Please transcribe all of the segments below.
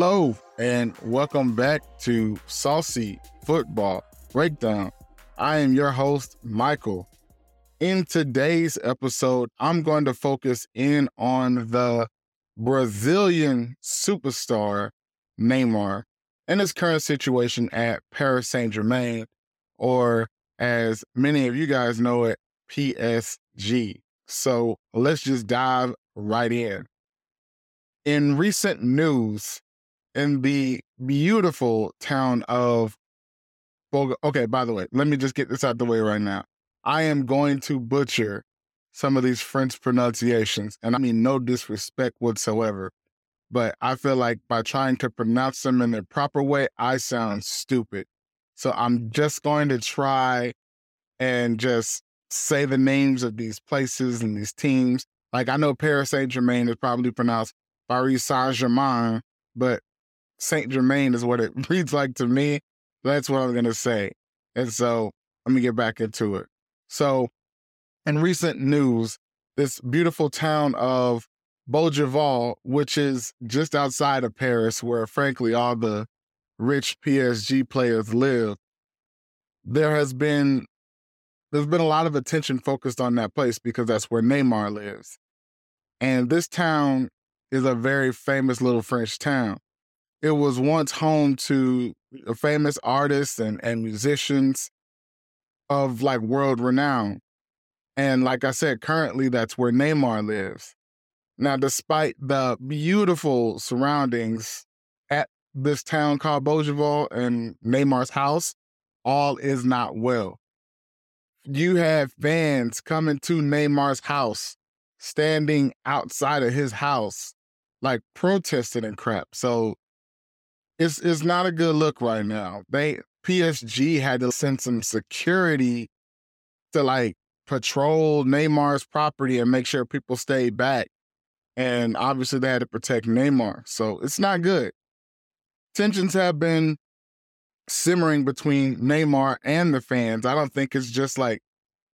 Hello, and welcome back to Saucy Football Breakdown. I am your host, Michael. In today's episode, I'm going to focus in on the Brazilian superstar Neymar and his current situation at Paris Saint Germain, or as many of you guys know it, PSG. So let's just dive right in. In recent news, in the beautiful town of Boga. Okay, by the way, let me just get this out the way right now. I am going to butcher some of these French pronunciations, and I mean no disrespect whatsoever. But I feel like by trying to pronounce them in the proper way, I sound stupid. So I'm just going to try and just say the names of these places and these teams. Like I know Paris Saint Germain is probably pronounced Paris Saint Germain, but Saint Germain is what it reads like to me. That's what I'm to say. And so let me get back into it. So, in recent news, this beautiful town of Bougival, which is just outside of Paris, where frankly all the rich PSG players live, there has been there's been a lot of attention focused on that place because that's where Neymar lives. And this town is a very famous little French town. It was once home to famous artists and, and musicians of like world renown. And like I said, currently that's where Neymar lives. Now, despite the beautiful surroundings at this town called Bougival and Neymar's house, all is not well. You have fans coming to Neymar's house, standing outside of his house, like protesting and crap. So it's it's not a good look right now. They PSG had to send some security to like patrol Neymar's property and make sure people stayed back. And obviously they had to protect Neymar. So it's not good. Tensions have been simmering between Neymar and the fans. I don't think it's just like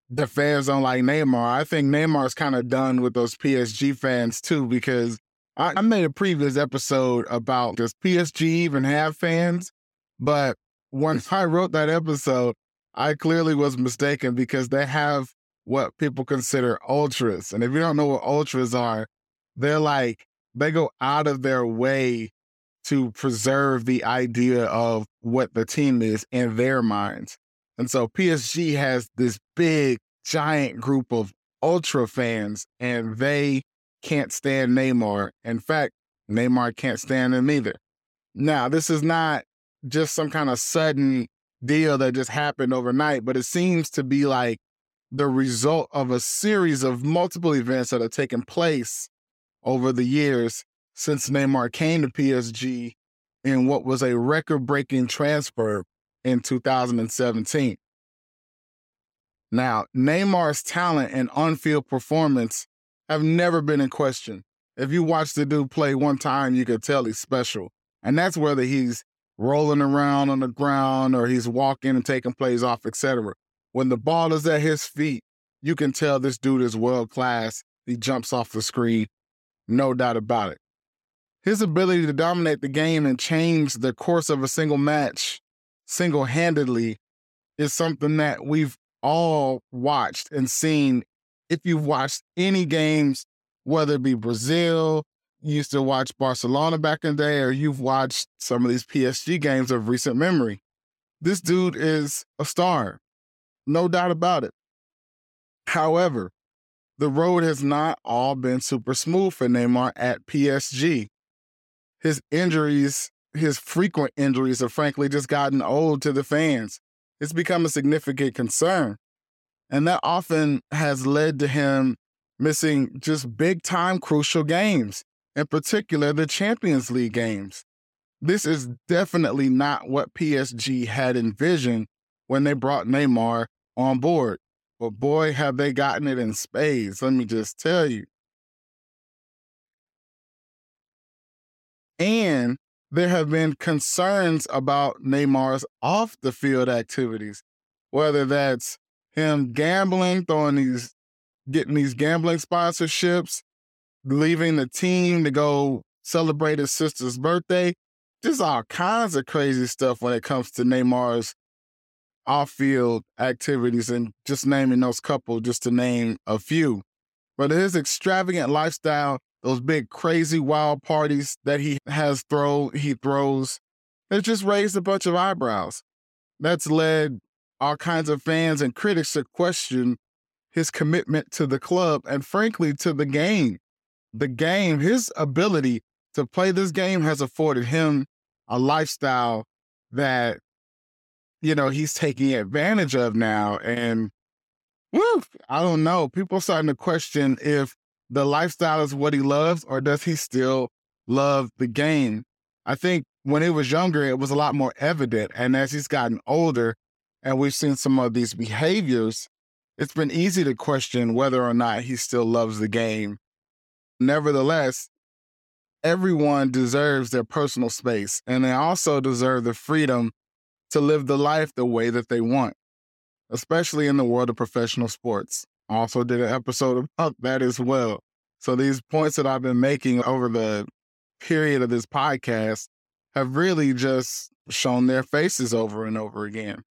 the fans don't like Neymar. I think Neymar's kind of done with those PSG fans too because I, I made a previous episode about does PSG even have fans? But when I wrote that episode, I clearly was mistaken because they have what people consider ultras. And if you don't know what ultras are, they're like, they go out of their way to preserve the idea of what the team is in their minds. And so PSG has this big, giant group of ultra fans, and they can't stand Neymar. In fact, Neymar can't stand him either. Now, this is not just some kind of sudden deal that just happened overnight, but it seems to be like the result of a series of multiple events that have taken place over the years since Neymar came to PSG in what was a record breaking transfer in 2017. Now, Neymar's talent and on field performance have never been in question. If you watch the dude play one time, you could tell he's special. And that's whether he's rolling around on the ground or he's walking and taking plays off, etc. When the ball is at his feet, you can tell this dude is world class. He jumps off the screen, no doubt about it. His ability to dominate the game and change the course of a single match single handedly is something that we've all watched and seen if you've watched any games, whether it be Brazil, you used to watch Barcelona back in the day, or you've watched some of these PSG games of recent memory, this dude is a star. No doubt about it. However, the road has not all been super smooth for Neymar at PSG. His injuries, his frequent injuries, have frankly just gotten old to the fans. It's become a significant concern. And that often has led to him missing just big time crucial games, in particular the Champions League games. This is definitely not what PSG had envisioned when they brought Neymar on board. But boy, have they gotten it in spades, let me just tell you. And there have been concerns about Neymar's off the field activities, whether that's him gambling, throwing these, getting these gambling sponsorships, leaving the team to go celebrate his sister's birthday. Just all kinds of crazy stuff when it comes to Neymar's off field activities and just naming those couple, just to name a few. But his extravagant lifestyle, those big crazy wild parties that he has throw he throws, it just raised a bunch of eyebrows. That's led all kinds of fans and critics to question his commitment to the club and frankly to the game. The game, his ability to play this game has afforded him a lifestyle that, you know, he's taking advantage of now. And woo, I don't know. People starting to question if the lifestyle is what he loves or does he still love the game? I think when he was younger, it was a lot more evident. And as he's gotten older and we've seen some of these behaviors, it's been easy to question whether or not he still loves the game. Nevertheless, everyone deserves their personal space, and they also deserve the freedom to live the life the way that they want, especially in the world of professional sports. I Also, did an episode about that as well. So, these points that I've been making over the period of this podcast have really just shown their faces over and over again.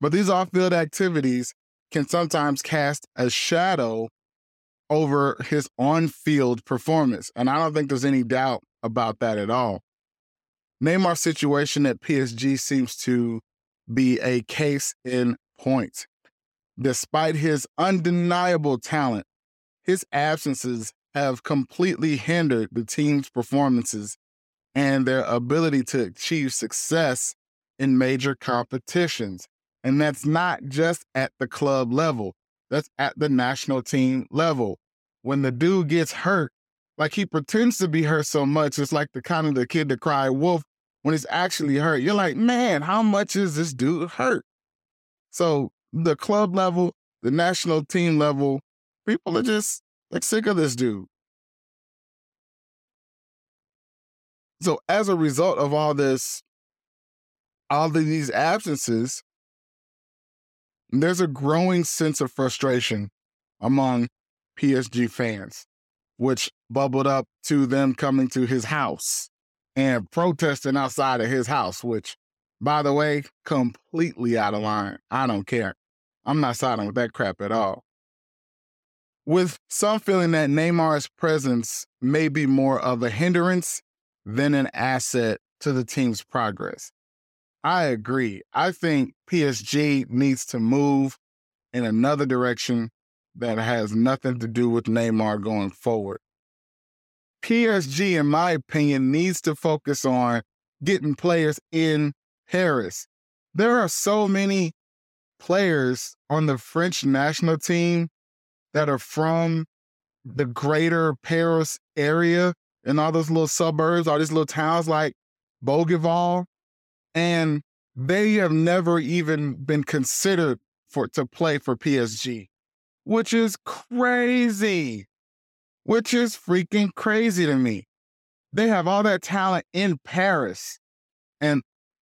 But these off field activities can sometimes cast a shadow over his on field performance. And I don't think there's any doubt about that at all. Neymar's situation at PSG seems to be a case in point. Despite his undeniable talent, his absences have completely hindered the team's performances and their ability to achieve success in major competitions. And that's not just at the club level, that's at the national team level. When the dude gets hurt, like he pretends to be hurt so much, it's like the kind of the kid that cry wolf when he's actually hurt. You're like, man, how much is this dude hurt? So the club level, the national team level, people are just like sick of this dude. So as a result of all this, all of these absences, there's a growing sense of frustration among PSG fans, which bubbled up to them coming to his house and protesting outside of his house, which, by the way, completely out of line. I don't care. I'm not siding with that crap at all. With some feeling that Neymar's presence may be more of a hindrance than an asset to the team's progress. I agree. I think PSG needs to move in another direction that has nothing to do with Neymar going forward. PSG, in my opinion, needs to focus on getting players in Paris. There are so many players on the French national team that are from the greater Paris area and all those little suburbs, all these little towns like Bougival and they have never even been considered for to play for PSG, which is crazy. Which is freaking crazy to me. They have all that talent in Paris. And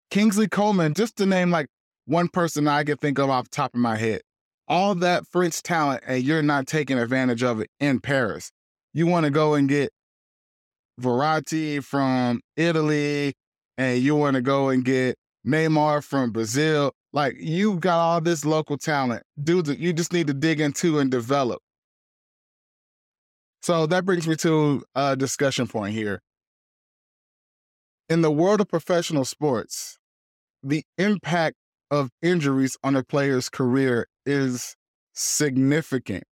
Kingsley Coman, just to name like one person I can think of off the top of my head. All that French talent, and you're not taking advantage of it in Paris. You want to go and get Verratti from Italy, and you want to go and get Neymar from Brazil. Like you got all this local talent, dudes you just need to dig into and develop. So that brings me to a discussion point here. In the world of professional sports, the impact of injuries on a player's career is significant.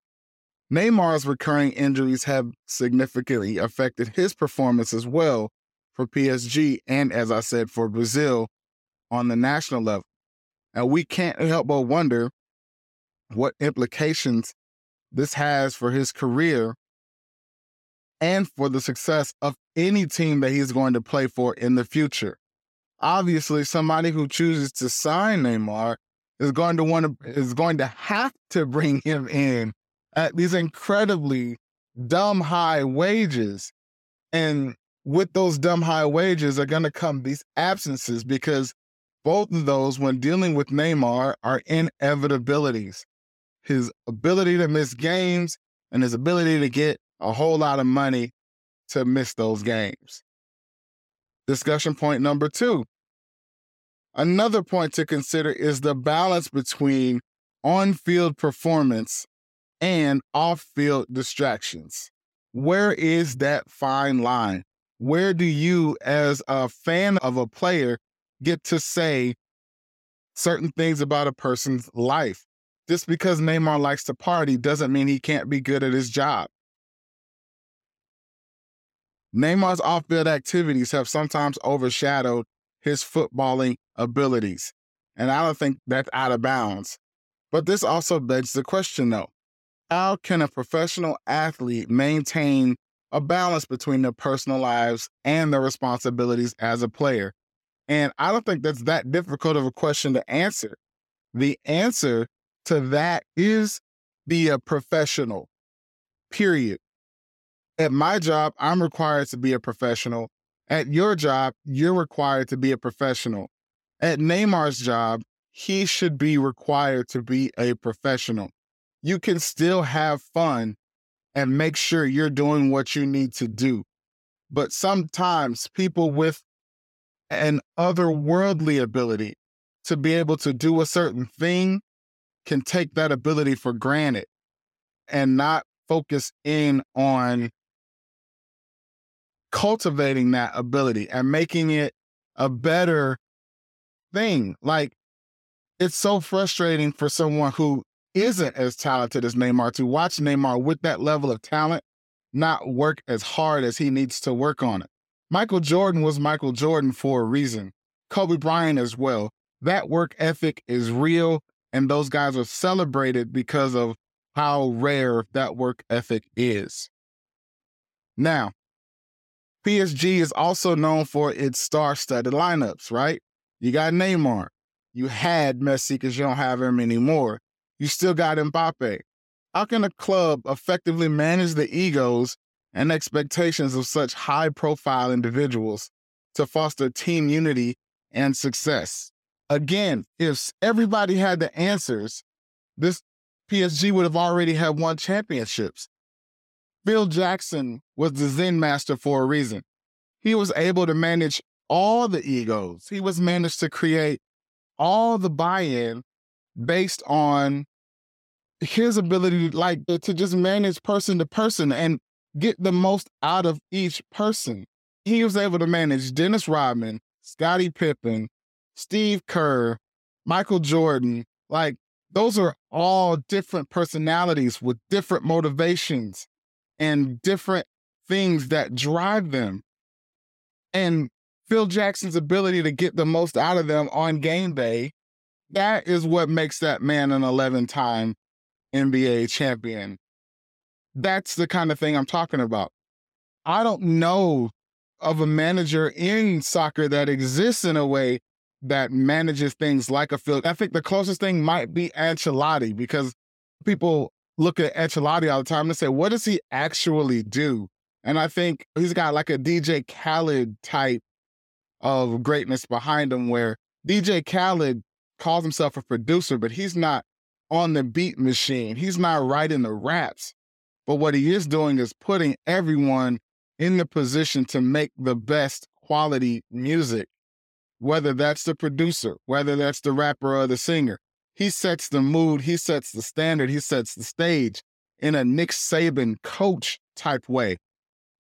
Neymar's recurring injuries have significantly affected his performance as well for PSG and, as I said, for Brazil on the national level. And we can't help but wonder what implications this has for his career and for the success of any team that he's going to play for in the future. Obviously, somebody who chooses to sign Neymar is going to want to is going to have to bring him in at these incredibly dumb high wages. And with those dumb high wages are going to come these absences because both of those, when dealing with Neymar, are inevitabilities. His ability to miss games and his ability to get a whole lot of money to miss those games. Discussion point number two. Another point to consider is the balance between on field performance and off field distractions. Where is that fine line? Where do you, as a fan of a player, get to say certain things about a person's life? Just because Neymar likes to party doesn't mean he can't be good at his job. Neymar's off field activities have sometimes overshadowed his footballing abilities, and I don't think that's out of bounds. But this also begs the question though how can a professional athlete maintain a balance between their personal lives and their responsibilities as a player? And I don't think that's that difficult of a question to answer. The answer to that is be a professional, period. At my job, I'm required to be a professional. At your job, you're required to be a professional. At Neymar's job, he should be required to be a professional you can still have fun and make sure you're doing what you need to do. But sometimes people with an otherworldly ability to be able to do a certain thing can take that ability for granted and not focus in on cultivating that ability and making it a better thing. Like, it's so frustrating for someone who isn't as talented as Neymar to watch Neymar with that level of talent not work as hard as he needs to work on it. Michael Jordan was Michael Jordan for a reason. Kobe Bryant as well. That work ethic is real, and those guys are celebrated because of how rare that work ethic is. Now, PSG is also known for its star studded lineups, right? You got Neymar. You had Messi because you don't have him anymore you still got Mbappe. How can a club effectively manage the egos and expectations of such high profile individuals to foster team unity and success? Again, if everybody had the answers, this PSG would have already had won championships. Phil Jackson was the Zen master for a reason. He was able to manage all the egos. He was managed to create all the buy-in based on his ability like to just manage person to person and get the most out of each person. He was able to manage Dennis Rodman, Scottie Pippen, Steve Kerr, Michael Jordan. Like those are all different personalities with different motivations and different things that drive them. And Phil Jackson's ability to get the most out of them on game day, that is what makes that man an 11 time NBA champion. That's the kind of thing I'm talking about. I don't know of a manager in soccer that exists in a way that manages things like a Phil. I think the closest thing might be Ancelotti because people look at Ancelotti all the time and say, what does he actually do? And I think he's got like a DJ Khaled type of greatness behind him where DJ Khaled calls himself a producer, but he's not on the beat machine. He's not writing the raps. But what he is doing is putting everyone in the position to make the best quality music, whether that's the producer, whether that's the rapper or the singer. He sets the mood, he sets the standard, he sets the stage in a Nick Saban coach type way.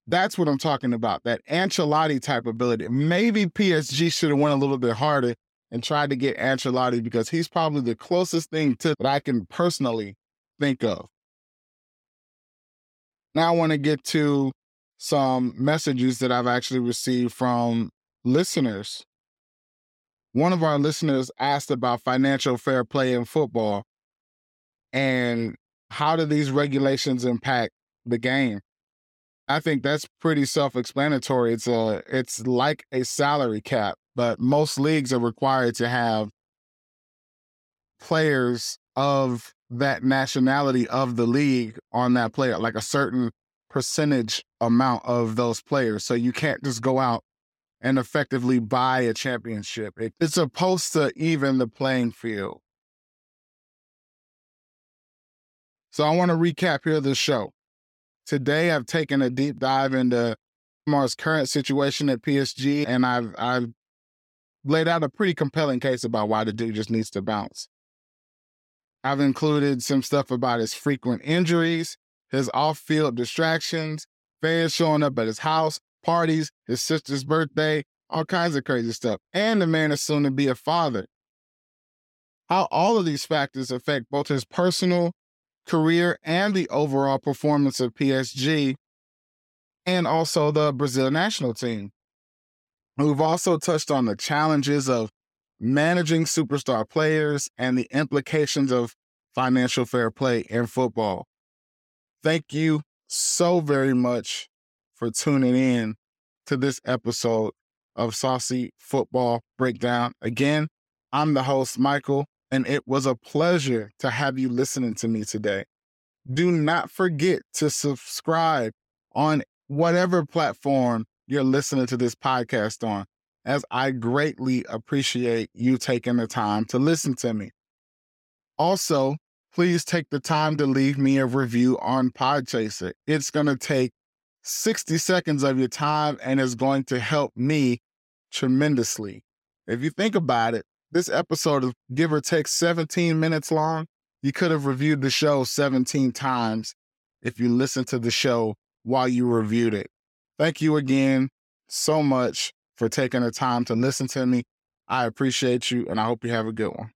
That's what I'm talking about, that Ancelotti type ability. Maybe PSG should have went a little bit harder and tried to get Ancelotti because he's probably the closest thing to that I can personally think of. Now I want to get to some messages that I've actually received from listeners. One of our listeners asked about financial fair play in football and how do these regulations impact the game? I think that's pretty self-explanatory. It's a it's like a salary cap but most leagues are required to have players of that nationality of the league on that player, like a certain percentage amount of those players. So you can't just go out and effectively buy a championship. It, it's supposed to even the playing field. So I want to recap here the show. Today I've taken a deep dive into Mar's current situation at PSG, and I've I've laid out a pretty compelling case about why the dude just needs to bounce. I've included some stuff about his frequent injuries, his off-field distractions, fans showing up at his house, parties, his sister's birthday, all kinds of crazy stuff. And the man is soon to be a father. How all of these factors affect both his personal career and the overall performance of PSG and also the Brazil national team. We've also touched on the challenges of managing superstar players and the implications of financial fair play in football. Thank you so very much for tuning in to this episode of Saucy Football Breakdown. Again, I'm the host, Michael, and it was a pleasure to have you listening to me today. Do not forget to subscribe on whatever platform you're listening to this podcast on, as I greatly appreciate you taking the time to listen to me. Also, please take the time to leave me a review on Podchaser. It's going to take 60 seconds of your time and is going to help me tremendously. If you think about it, this episode is give or take 17 minutes long. You could have reviewed the show 17 times if you listened to the show while you reviewed it. Thank you again so much for taking the time to listen to me. I appreciate you and I hope you have a good one.